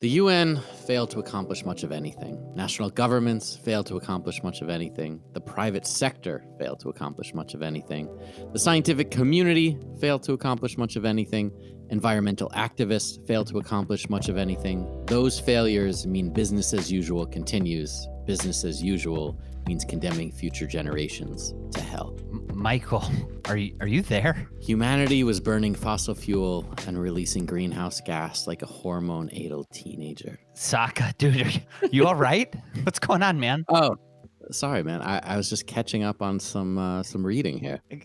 The UN failed to accomplish much of anything. National governments failed to accomplish much of anything. The private sector failed to accomplish much of anything. The scientific community failed to accomplish much of anything. Environmental activists failed to accomplish much of anything. Those failures mean business as usual continues. Business as usual means condemning future generations to hell. Michael, are you, are you there? Humanity was burning fossil fuel and releasing greenhouse gas like a hormone addled teenager. Sacca, dude, are you, you all right? What's going on, man? Oh, sorry, man. I, I was just catching up on some uh, some reading here.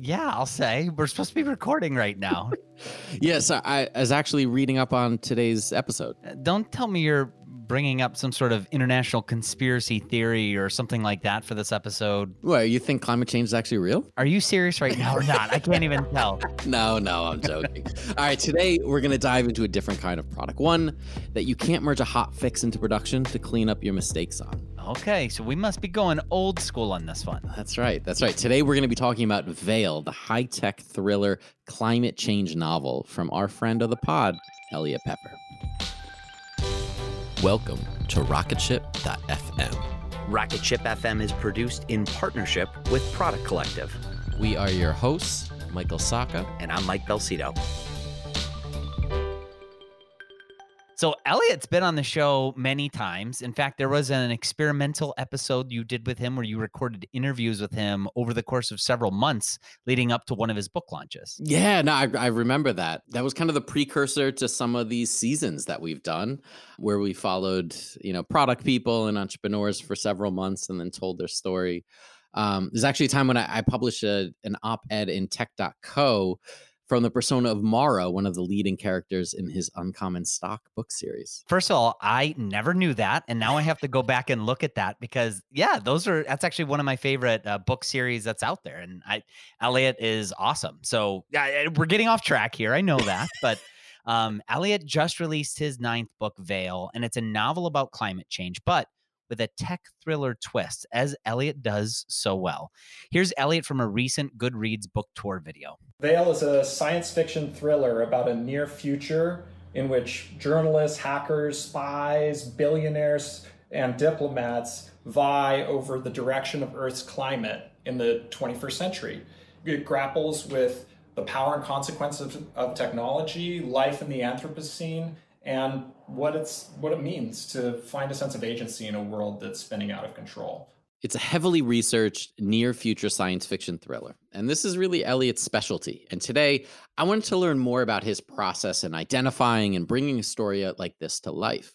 Yeah, I'll say. We're supposed to be recording right now. yes, I, I was actually reading up on today's episode. Don't tell me you're bringing up some sort of international conspiracy theory or something like that for this episode. What, you think climate change is actually real? Are you serious right now or not? I can't even tell. No, no, I'm joking. All right, today we're going to dive into a different kind of product. One that you can't merge a hot fix into production to clean up your mistakes on. Okay, so we must be going old school on this one. That's right. That's right. Today we're going to be talking about Veil, the high tech thriller climate change novel from our friend of the pod, Eliot Peper. Welcome to Rocketship.fm. Rocketship FM is produced in partnership with Product Collective. We are your hosts, Michael Sacca. And I'm Mike Belsito. So Eliot's been on the show many times. In fact, there was an experimental episode you did with him where you recorded interviews with him over the course of several months leading up to one of his book launches. Yeah, no, I, I remember that. That was kind of the precursor to some of these seasons that we've done where we followed, you know, product people and entrepreneurs for several months and then told their story. Um, there's actually a time when I, I published a, an op-ed in tech.co from the persona of Mara, one of the leading characters in his Uncommon Stock book series. First of all, I never knew that, and now I have to go back and look at that because yeah, those are that's actually one of my favorite uh, book series that's out there, and I Eliot is awesome. So yeah, we're getting off track here. I know that, but. Um, Eliot just released his ninth book, Veil, and it's a novel about climate change, but with a tech thriller twist, as Eliot does so well. Here's Eliot from a recent Goodreads book tour video. Veil is a science fiction thriller about a near future in which journalists, hackers, spies, billionaires, and diplomats vie over the direction of Earth's climate in the 21st century. It grapples with the power and consequences of, of technology, life in the Anthropocene, and what it's what it means to find a sense of agency in a world that's spinning out of control. It's a heavily researched near future science fiction thriller, and this is really Eliot's specialty. And today, I wanted to learn more about his process in identifying and bringing a story like this to life.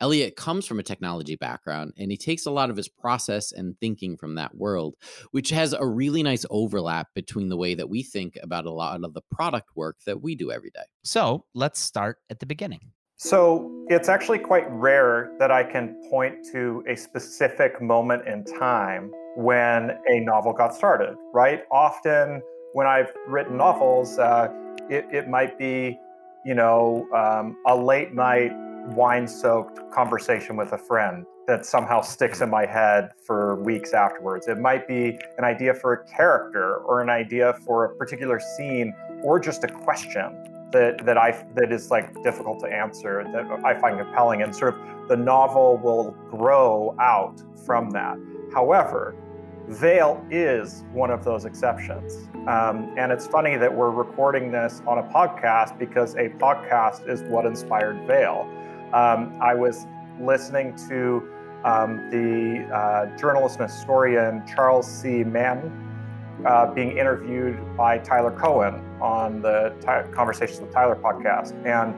Eliot comes from a technology background, and he takes a lot of his process and thinking from that world, which has a really nice overlap between the way that we think about a lot of the product work that we do every day. So let's start at the beginning. So it's actually quite rare that I can point to a specific moment in time when a novel got started, right? Often when I've written novels, uh, it, it, might be, you know, um, a late night wine soaked conversation with a friend that somehow sticks in my head for weeks afterwards. It might be an idea for a character or an idea for a particular scene or just a question that that I that is like difficult to answer that I find compelling, and sort of the novel will grow out from that. However, Veil is one of those exceptions, um, and it's funny that we're recording this on a podcast because a podcast is what inspired Veil. Um, I was listening to um, the uh, journalist and historian Charles C. Mann uh, being interviewed by Tyler Cowen on the Ty- Conversations with Tyler podcast. And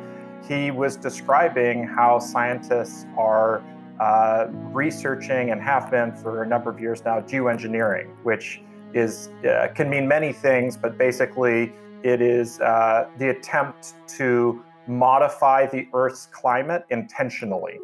he was describing how scientists are uh, researching and have been for a number of years now geoengineering, which is uh, can mean many things, but basically it is uh, the attempt to modify the Earth's climate intentionally.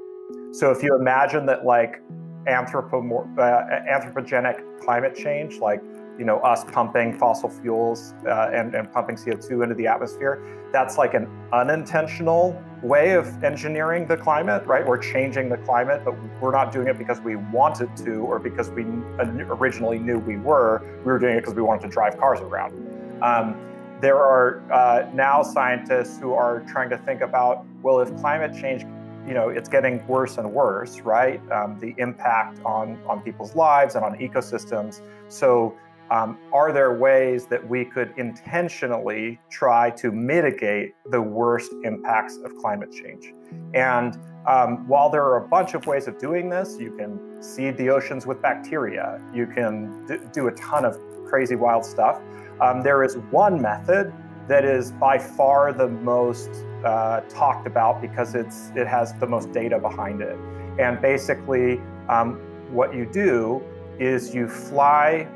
So if you imagine that like anthropomor- uh, anthropogenic climate change, like you know us pumping fossil fuels uh, and, and pumping CO2 into the atmosphere. That's like an unintentional way of engineering the climate, right? We're changing the climate, but we're not doing it because we wanted to or because we originally knew we were. We were doing it because we wanted to drive cars around. Um, there are uh, now scientists who are trying to think about well, if climate change you know it's getting worse and worse right um, the impact on on people's lives and on ecosystems so um, are there ways that we could intentionally try to mitigate the worst impacts of climate change? And um, while there are a bunch of ways of doing this, you can seed the oceans with bacteria, you can d- do a ton of crazy wild stuff. Um, there is one method that is by far the most uh, talked about because it's it has the most data behind it. And basically, um, what you do is you fly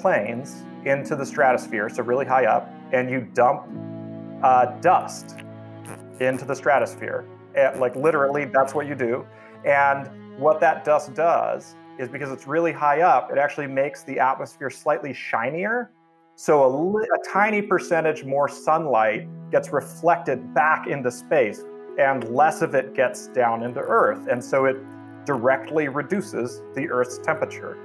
planes into the stratosphere, so really high up, and you dump uh, dust into the stratosphere. And, like literally, that's what you do. And what that dust does is because it's really high up, it actually makes the atmosphere slightly shinier. So a, li- a tiny percentage more sunlight gets reflected back into space, and less of it gets down into Earth. And so it directly reduces the Earth's temperature.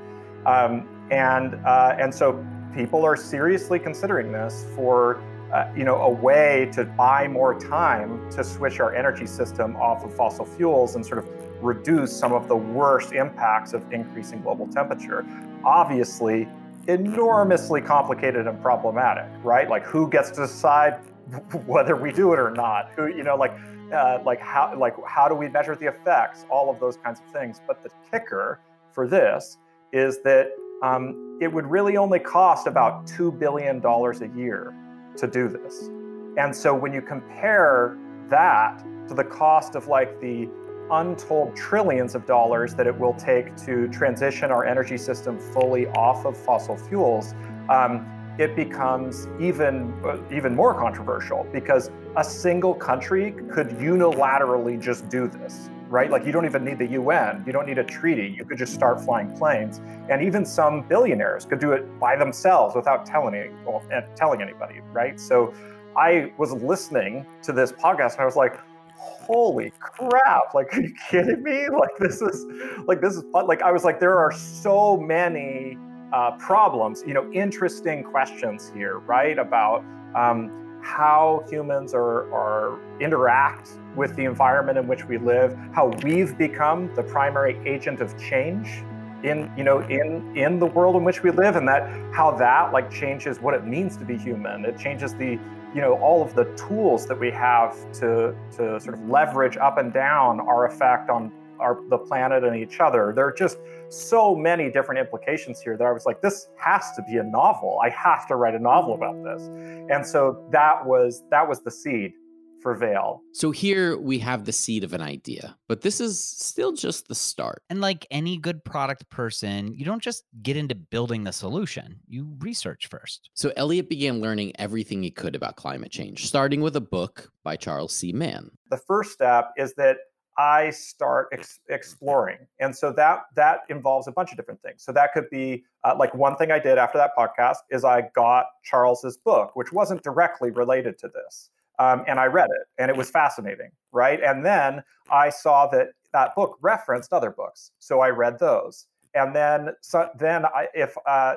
Um, and uh, and so people are seriously considering this for uh, you know a way to buy more time to switch our energy system off of fossil fuels and sort of reduce some of the worst impacts of increasing global temperature. Obviously, enormously complicated and problematic, right? Like who gets to decide whether we do it or not? Who you know like. Uh, like how like how do we measure the effects all of those kinds of things but the kicker for this is that um, it would really only cost about $2 billion a year to do this. And so when you compare that to the cost of like the untold trillions of dollars that it will take to transition our energy system fully off of fossil fuels, um, it becomes even uh, even more controversial because a single country could unilaterally just do this right? Like you don't even need the UN you don't need a treaty. You could just start flying planes. And even some billionaires could do it by themselves without telling well, eh, telling anybody right? So I was listening to this podcast and I was like holy crap like are you kidding me? Like this is like this is like i was like there are so many uh, problems you know interesting questions here right about um, how humans are, are interact with the environment in which we live how we've become the primary agent of change in you know in in the world in which we live and that how that like changes what it means to be human. It changes the you know all of the tools that we have to to sort of leverage up and down our effect on our the planet and each other. There are just so many different implications here that i was like this has to be a novel. I have to write a novel about this. And so that was that was the seed for Veil. So here we have the seed of an idea, but this is still just the start. And like any good product person, you don't just get into building the solution, you research first. So Eliot began learning everything he could about climate change, starting with a book by Charles C. Mann. The first step is that I start ex- exploring, and so that that involves a bunch of different things. So that could be uh, like one thing I did after that podcast is I got Charles's book, which wasn't directly related to this. Um, and I read it, and it was fascinating, right? And then I saw that that book referenced other books, so I read those. And then, so then I, if uh,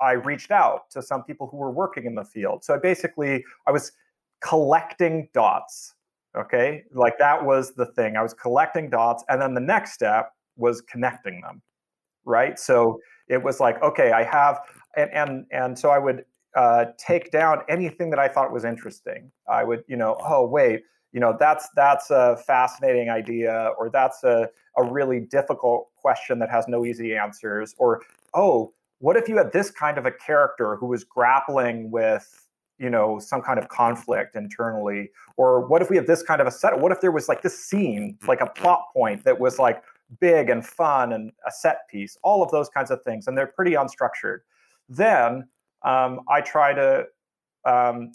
I reached out to some people who were working in the field, so I basically I was collecting dots. Okay, like that was the thing. I was collecting dots, and then the next step was connecting them, right? So it was like, okay, I have, and and and so I would uh, take down anything that I thought was interesting. I would, you know, oh wait, you know, that's that's a fascinating idea, or that's a a really difficult question that has no easy answers, or oh, what if you had this kind of a character who was grappling with you know some kind of conflict internally? Or what if we have this kind of a set what if there was like this scene like a plot point that was like big and fun and a set piece? All of those kinds of things and they're pretty unstructured. Then um, I try to um,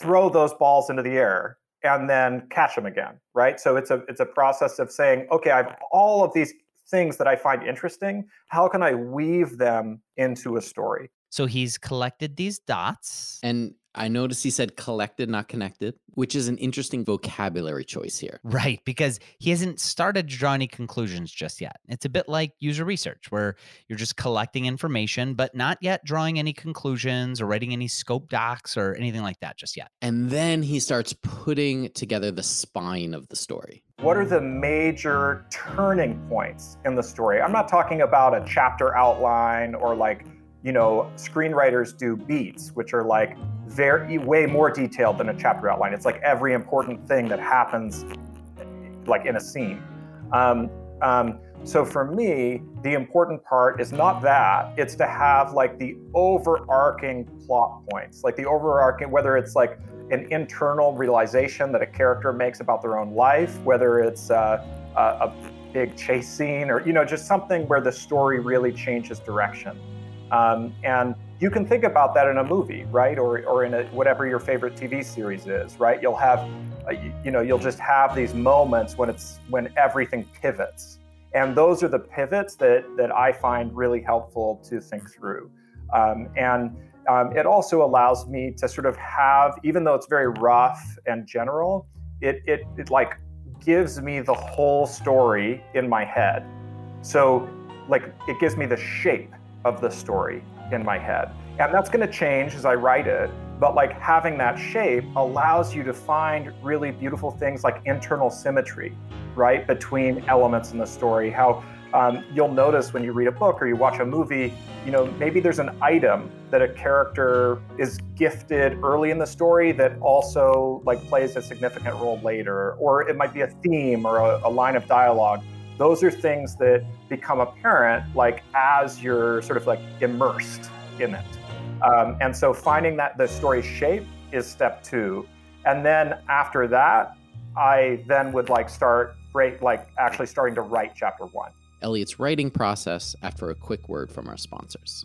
throw those balls into the air and then catch them again, right? So it's a it's a process of saying, okay, I have all of these things that I find interesting. How can I weave them into a story? So he's collected these dots. And I noticed he said collected, not connected, which is an interesting vocabulary choice here. Right, because he hasn't started to draw any conclusions just yet. It's a bit like user research, where you're just collecting information, but not yet drawing any conclusions or writing any scope docs or anything like that just yet. And then he starts putting together the spine of the story. What are the major turning points in the story? I'm not talking about a chapter outline or like you know, screenwriters do beats, which are like very way more detailed than a chapter outline. It's like every important thing that happens, like in a scene. Um, um, so for me, the important part is not that; it's to have like the overarching plot points, like the overarching, whether it's like an internal realization that a character makes about their own life, whether it's uh, a, a big chase scene, or you know, just something where the story really changes direction. Um, and you can think about that in a movie, right? Or, or in a, whatever your favorite TV series is, right? You'll have, uh, you, know, you'll just have these moments when it's when everything pivots, and those are the pivots that that I find really helpful to think through. Um, and um, it also allows me to sort of have, even though it's very rough and general, it it, it like gives me the whole story in my head. So like it gives me the shape of the story in my head. And that's going to change as I write it. But like having that shape allows you to find really beautiful things like internal symmetry, right, between elements in the story. How um, you'll notice when you read a book or you watch a movie, you know, maybe there's an item that a character is gifted early in the story that also like plays a significant role later, or it might be a theme or a, a line of dialogue those are things that become apparent like as you're sort of like immersed in it. Um, and so finding that the story shape is step two. And then after that i then would like start break like actually starting to write chapter one. Elliot's writing process after a quick word from our sponsors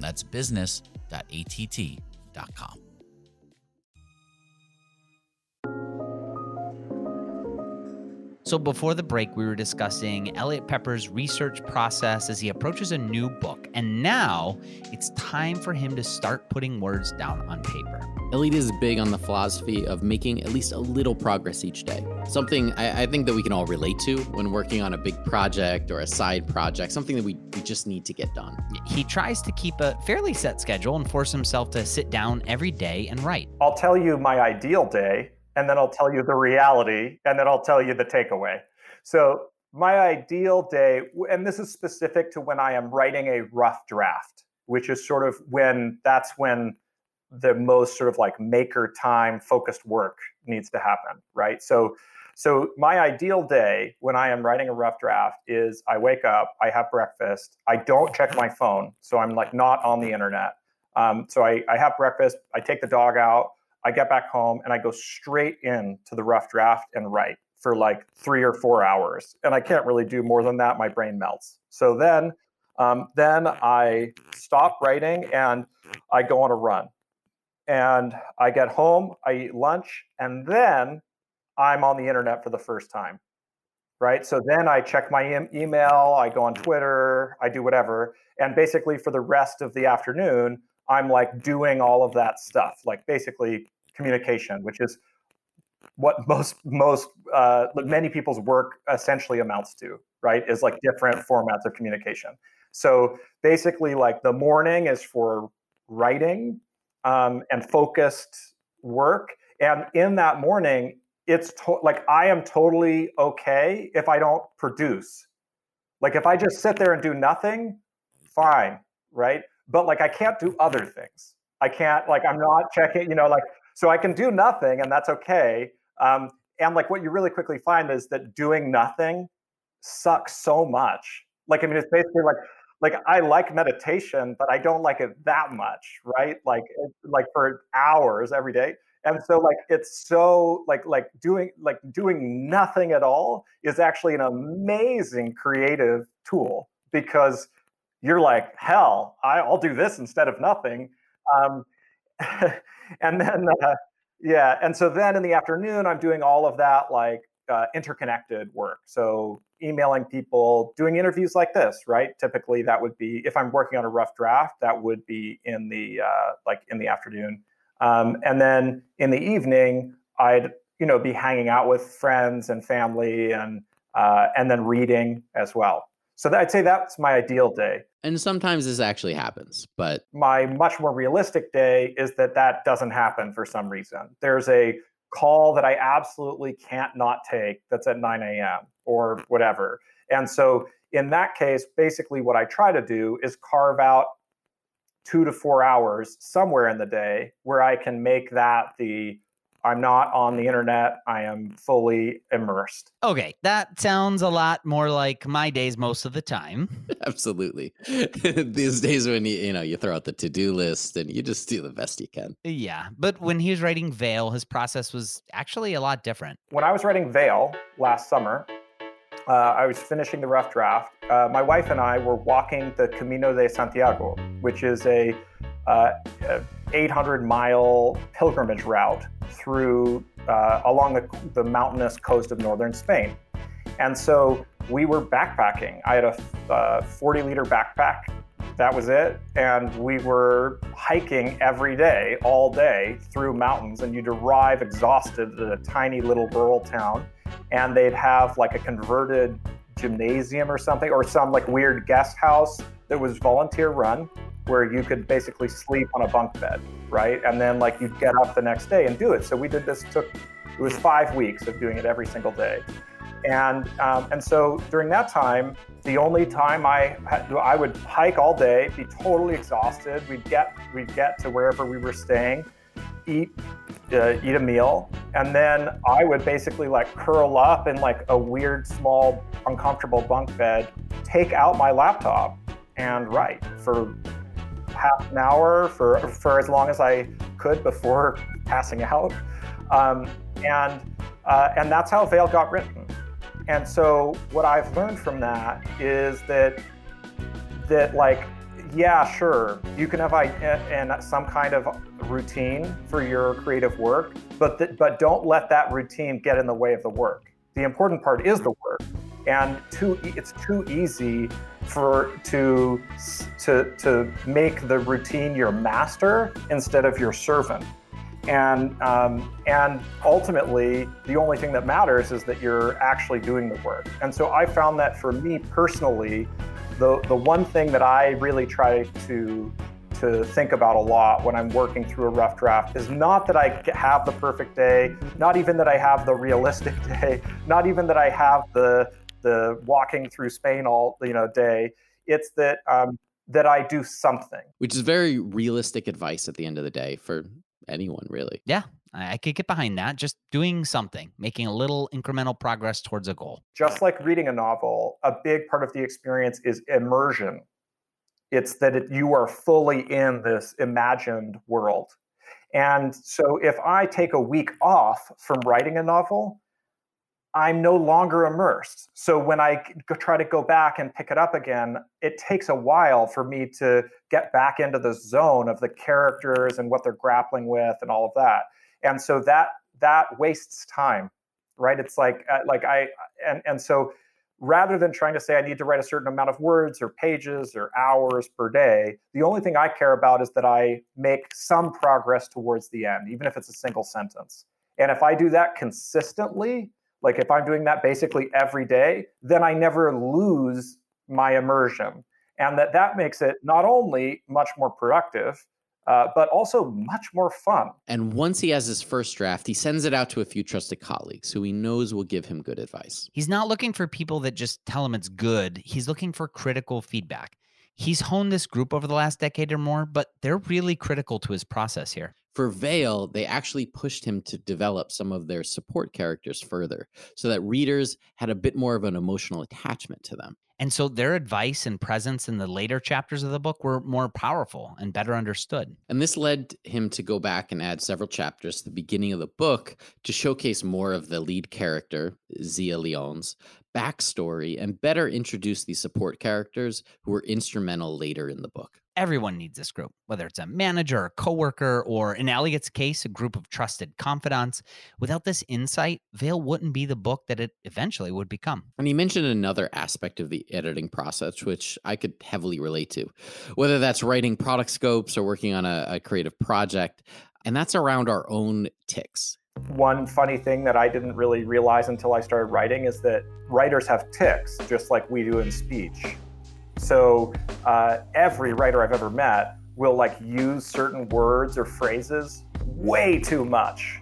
That's business.att.com. So, before the break, we were discussing Eliot Peper's research process as he approaches a new book. And now it's time for him to start putting words down on paper. Eliot is big on the philosophy of making at least a little progress each day. Something I, I, think that we can all relate to when working on a big project or a side project, something that we, we just need to get done. He tries to keep a fairly set schedule and force himself to sit down every day and write. I'll tell you my ideal day and then I'll tell you the reality, and then I'll tell you the takeaway. So, my ideal day, and this is specific to when I am writing a rough draft, which is sort of when that's when the most sort of like maker time focused work needs to happen, right? So, so my ideal day when I am writing a rough draft is I wake up, I have breakfast, I don't check my phone, so I'm like not on the internet. Um, so I, I have breakfast, I take the dog out, I get back home and I go straight into the rough draft and write for like three or four hours. And I can't really do more than that. My brain melts. So then, um, then I stop writing and I go on a run. And I get home, I eat lunch, and then I'm on the internet for the first time. Right. So then I check my e- email, I go on Twitter, I do whatever. And basically, for the rest of the afternoon, I'm like doing all of that stuff, like basically communication, which is what most most uh, many people's work essentially amounts to, right? Is like different formats of communication. So basically, like the morning is for writing um, and focused work, and in that morning, it's to- like I am totally okay if I don't produce. Like if I just sit there and do nothing, fine, right? But like I can't do other things. I can't like I'm not checking, you know, like so I can do nothing, and that's okay. Um, and like what you really quickly find is that doing nothing sucks so much. Like I mean, it's basically like like I like meditation, but I don't like it that much, right? Like like for hours every day. And so like it's so like like doing like doing nothing at all is actually an amazing creative tool because you're like hell I, will do this instead of nothing um, and then uh, yeah and so then in the afternoon i'm doing all of that like uh, interconnected work so emailing people doing interviews like this right typically that would be if i'm working on a rough draft that would be in the uh, like in the afternoon um, and then in the evening i'd you know be hanging out with friends and family and uh, and then reading as well so I'd say that's my ideal day. And sometimes this actually happens, but my much more realistic day is that that doesn't happen for some reason. There's a call that I absolutely can't not take that's at 9 a.m. or whatever. And so in that case, basically what I try to do is carve out two to four hours somewhere in the day where I can make that the I'm not on the internet. I am fully immersed. Okay, that sounds a lot more like my days most of the time. Absolutely. These days when you you know you throw out the to-do list and you just do the best you can. Yeah, but when he was writing Veil, his process was actually a lot different. When I was writing Veil last summer, uh, I was finishing the rough draft. Uh, my wife and I were walking the Camino de Santiago, which is a uh, 800 mile pilgrimage route through uh, along the, the, mountainous coast of northern Spain. And so we were backpacking. I had a uh, 40 liter backpack. That was it. And we were hiking every day, all day through mountains. And you'd arrive exhausted at a tiny little rural town. And they'd have like a converted gymnasium or something, or some like weird guest house that was volunteer run where you could basically sleep on a bunk bed, right? And then like you'd get up the next day and do it. So we did this took it was five weeks of doing it every single day. and um, and so during that time, the only time I had, I would hike all day, be totally exhausted. We'd get we'd get to wherever we were staying, eat uh, eat a meal, and then I would basically like curl up in like a weird small uncomfortable bunk bed, take out my laptop and write for half an hour for for as long as I could before passing out, um, and uh, and that's how Veil got written. And so what I've learned from that is that that like yeah, sure, you can have and some kind of routine for your creative work, but th- but don't let that routine get in the way of the work. The important part is the work, and too it's too easy for to to to make the routine your master instead of your servant. And um, and ultimately the only thing that matters is that you're actually doing the work. And so i found that for me personally the the one thing that i really try to to think about a lot when i'm working through a rough draft is not that i have the perfect day not even that i have the realistic day not even that i have the the walking through spain all you know day it's that um, that I do something. Which is very realistic advice at the end of the day for anyone really. Yeah, I could get behind that. Just doing something, making a little incremental progress towards a goal. Just like reading a novel, a big part of the experience is immersion. It's that it, you are fully in this imagined world. And so if I take a week off from writing a novel, I'm no longer immersed. So when I try to go back and pick it up again, it takes a while for me to get back into the zone of the characters and what they're grappling with and all of that. And so that that wastes time, right? It's like uh, like I and and so rather than trying to say I need to write a certain amount of words or pages or hours per day, the only thing I care about is that I make some progress towards the end, even if it's a single sentence. And if I do that consistently, like if I'm doing that basically every day, then I never lose my immersion. And that that makes it not only much more productive, uh, but also much more fun. And once he has his first draft, he sends it out to a few trusted colleagues who he knows will give him good advice. He's not looking for people that just tell him it's good. He's looking for critical feedback. He's honed this group over the last decade or more, but they're really critical to his process here. For Veil, they actually pushed him to develop some of their support characters further so that readers had a bit more of an emotional attachment to them. And so their advice and presence in the later chapters of the book were more powerful and better understood. And this led him to go back and add several chapters to the beginning of the book to showcase more of the lead character, Zia Leon's, backstory and better introduce these support characters who were instrumental later in the book. Everyone needs this group, whether it's a manager, a coworker, or in Eliot's case, a group of trusted confidants. Without this insight, Veil wouldn't be the book that it eventually would become. And he mentioned another aspect of the editing process, which I could heavily relate to, whether that's writing product scopes or working on a, a creative project. And that's around our own tics one funny thing that I didn't really realize until I started writing is that writers have tics, just like we do in speech. So uh, every writer I've ever met will like use certain words or phrases way too much,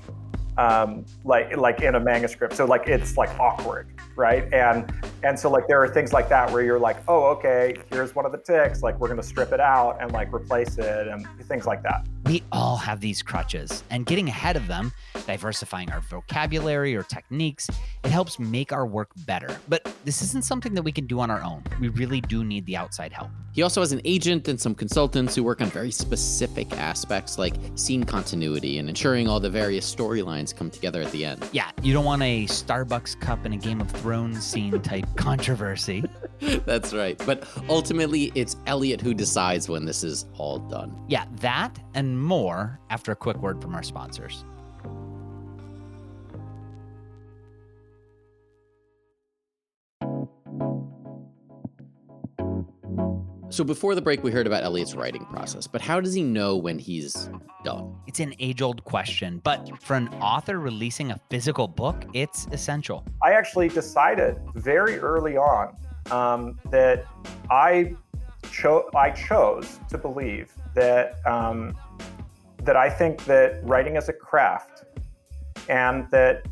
um, like like in a manuscript. So like it's like awkward, right? And and so like there are things like that where you're like, oh, okay, here's one of the tics. Like we're gonna strip it out and like replace it and things like that. We all have these crutches, and getting ahead of them, diversifying our vocabulary or techniques, it helps make our work better. But this isn't something that we can do on our own. We really do need the outside help. He also has an agent and some consultants who work on very specific aspects like scene continuity and ensuring all the various storylines come together at the end. Yeah, you don't want a Starbucks cup in a Game of Thrones scene type controversy. That's right. But ultimately, it's Eliot who decides when this is all done. Yeah, that and more after a quick word from our sponsors. So before the break, we heard about Eliot's writing process, but how does he know when he's done? It's an age old question, but for an author releasing a physical book, it's essential. I actually decided very early on um, that I, cho- I chose to believe that, um, that I think that writing is a craft and that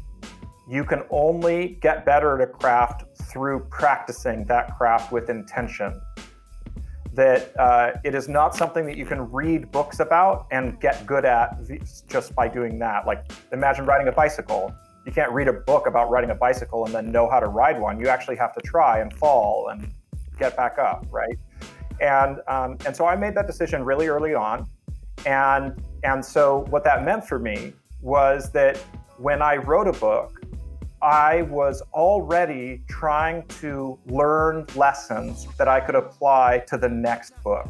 you can only get better at a craft through practicing that craft with intention. That uh, it is not something that you can read books about and get good at just by doing that. Like, imagine riding a bicycle. You can't read a book about riding a bicycle and then know how to ride one. You actually have to try and fall and get back up, right? And um, and so I made that decision really early on, and and so what that meant for me was that when I wrote a book, I was already trying to learn lessons that I could apply to the next book.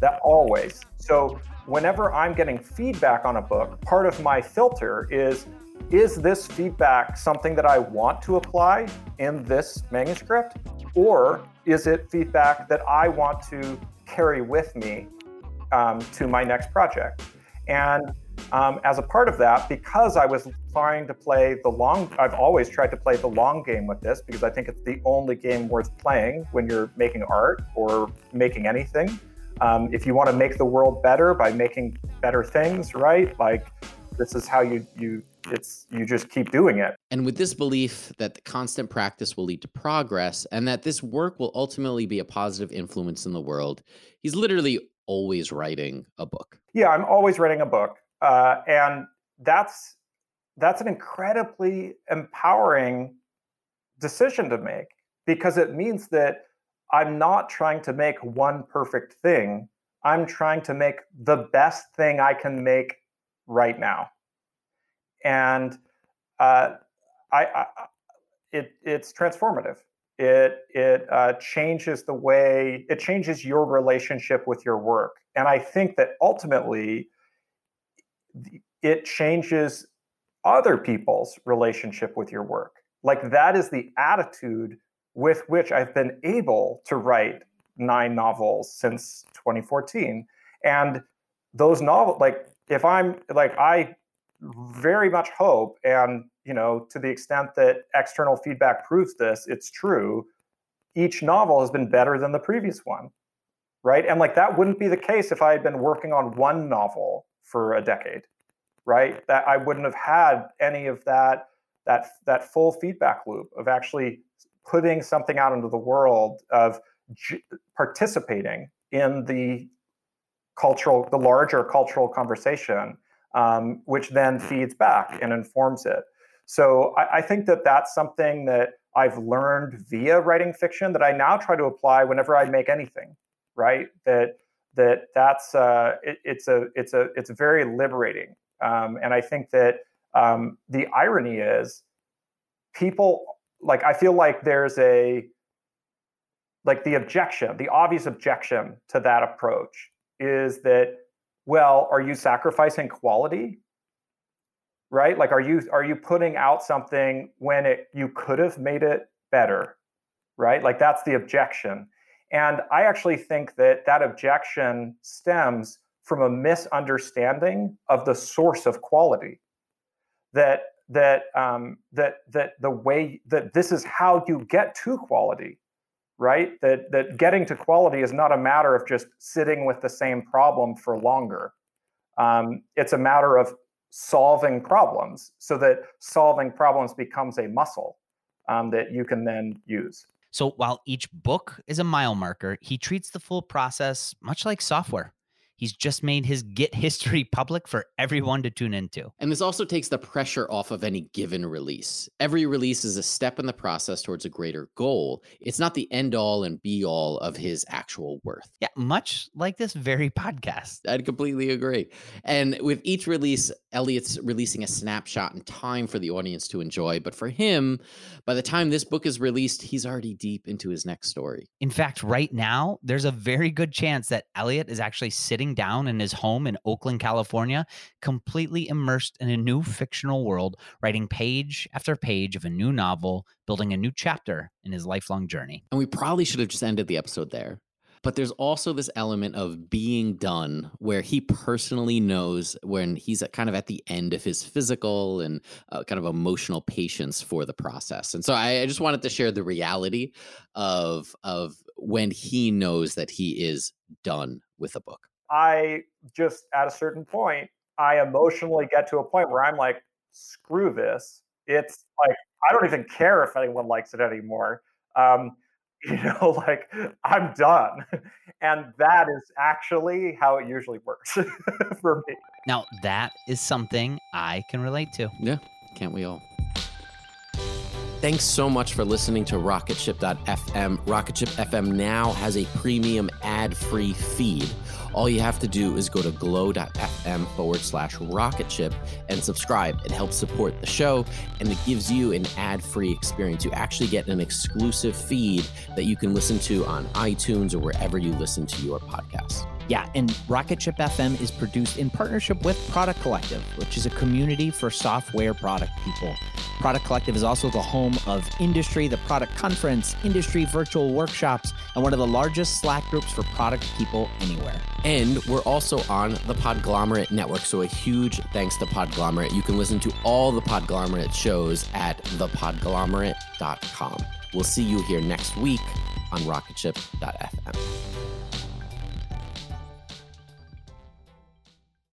That always. So, whenever I'm getting feedback on a book, part of my filter is is this feedback something that I want to apply in this manuscript? Or is it feedback that I want to carry with me um, to my next project? And um, as a part of that, because I was trying to play the long, I've always tried to play the long game with this because I think it's the only game worth playing when you're making art or making anything. Um, if you want to make the world better by making better things, right? Like this is how you you it's you just keep doing it. And with this belief that the constant practice will lead to progress and that this work will ultimately be a positive influence in the world, he's literally always writing a book. Yeah, I'm always writing a book. Uh, and that's that's an incredibly empowering decision to make because it means that I'm not trying to make one perfect thing. I'm trying to make the best thing I can make right now. And uh, I, I, it, it's transformative. It it uh, changes the way it changes your relationship with your work, and I think that ultimately it changes other people's relationship with your work. Like that is the attitude with which I've been able to write nine novels since 2014. And those novels, like if I'm like, I very much hope, and you know, to the extent that external feedback proves this, it's true. Each novel has been better than the previous one, right? And like that wouldn't be the case if I had been working on one novel for a decade, right? That I wouldn't have had any of that that that full feedback loop of actually putting something out into the world of j- participating in the cultural the larger cultural conversation um, which then feeds back and informs it. So I, I think that that's something that i've learned via writing fiction that i now try to apply whenever i make anything right? That that that's uh, it, it's a it's a it's very liberating, um, and I think that um, the irony is people like I feel like there's a like the objection, the obvious objection to that approach is that well, are you sacrificing quality? Right? Like are you are you putting out something when it you could have made it better? Right? Like that's the objection. And I actually think that that objection stems from a misunderstanding of the source of quality. That that um, that that the way that this is how you get to quality, right? That that getting to quality is not a matter of just sitting with the same problem for longer. Um, it's a matter of solving problems, so that solving problems becomes a muscle um, that you can then use. So while each book is a mile marker, he treats the full process much like software. He's just made his Git history public for everyone to tune into. And this also takes the pressure off of any given release. Every release is a step in the process towards a greater goal. It's not the end all and be all of his actual worth. Yeah, much like this very podcast. I'd completely agree. And with each release, Eliot's releasing a snapshot in time for the audience to enjoy. But for him, by the time this book is released, he's already deep into his next story. In fact, right now, there's a very good chance that Eliot is actually sitting sitting down in his home in Oakland, California, completely immersed in a new fictional world, writing page after page of a new novel, building a new chapter in his lifelong journey. And we probably should have just ended the episode there. But there's also this element of being done where he personally knows when he's kind of at the end of his physical and uh, kind of emotional patience for the process. And so I, I just wanted to share the reality of of when he knows that he is done with a book. I just at a certain point, I emotionally get to a point where I'm like, screw this. it's like I don't even care if anyone likes it anymore. Um, you know, like I'm done. And that is actually how it usually works for me. Now, that is something I can relate to. Yeah, can't we all? Thanks so much for listening to Rocketship.fm. Rocketship FM now has a premium ad free feed. All you have to do is go to glow.fm forward slash rocketship and subscribe. It helps support the show and it gives you an ad free experience. You actually get an exclusive feed that you can listen to on iTunes or wherever you listen to your podcasts. Yeah, and Rocket Ship FM is produced in partnership with Product Collective, which is a community for software product people. Product Collective is also the home of Industry, the product conference, industry virtual workshops, and one of the largest Slack groups for product people anywhere. And we're also on the Podglomerate Network. So a huge thanks to Podglomerate. You can listen to all the Podglomerate shows at thepodglomerate.com. We'll see you here next week on rocketship.fm.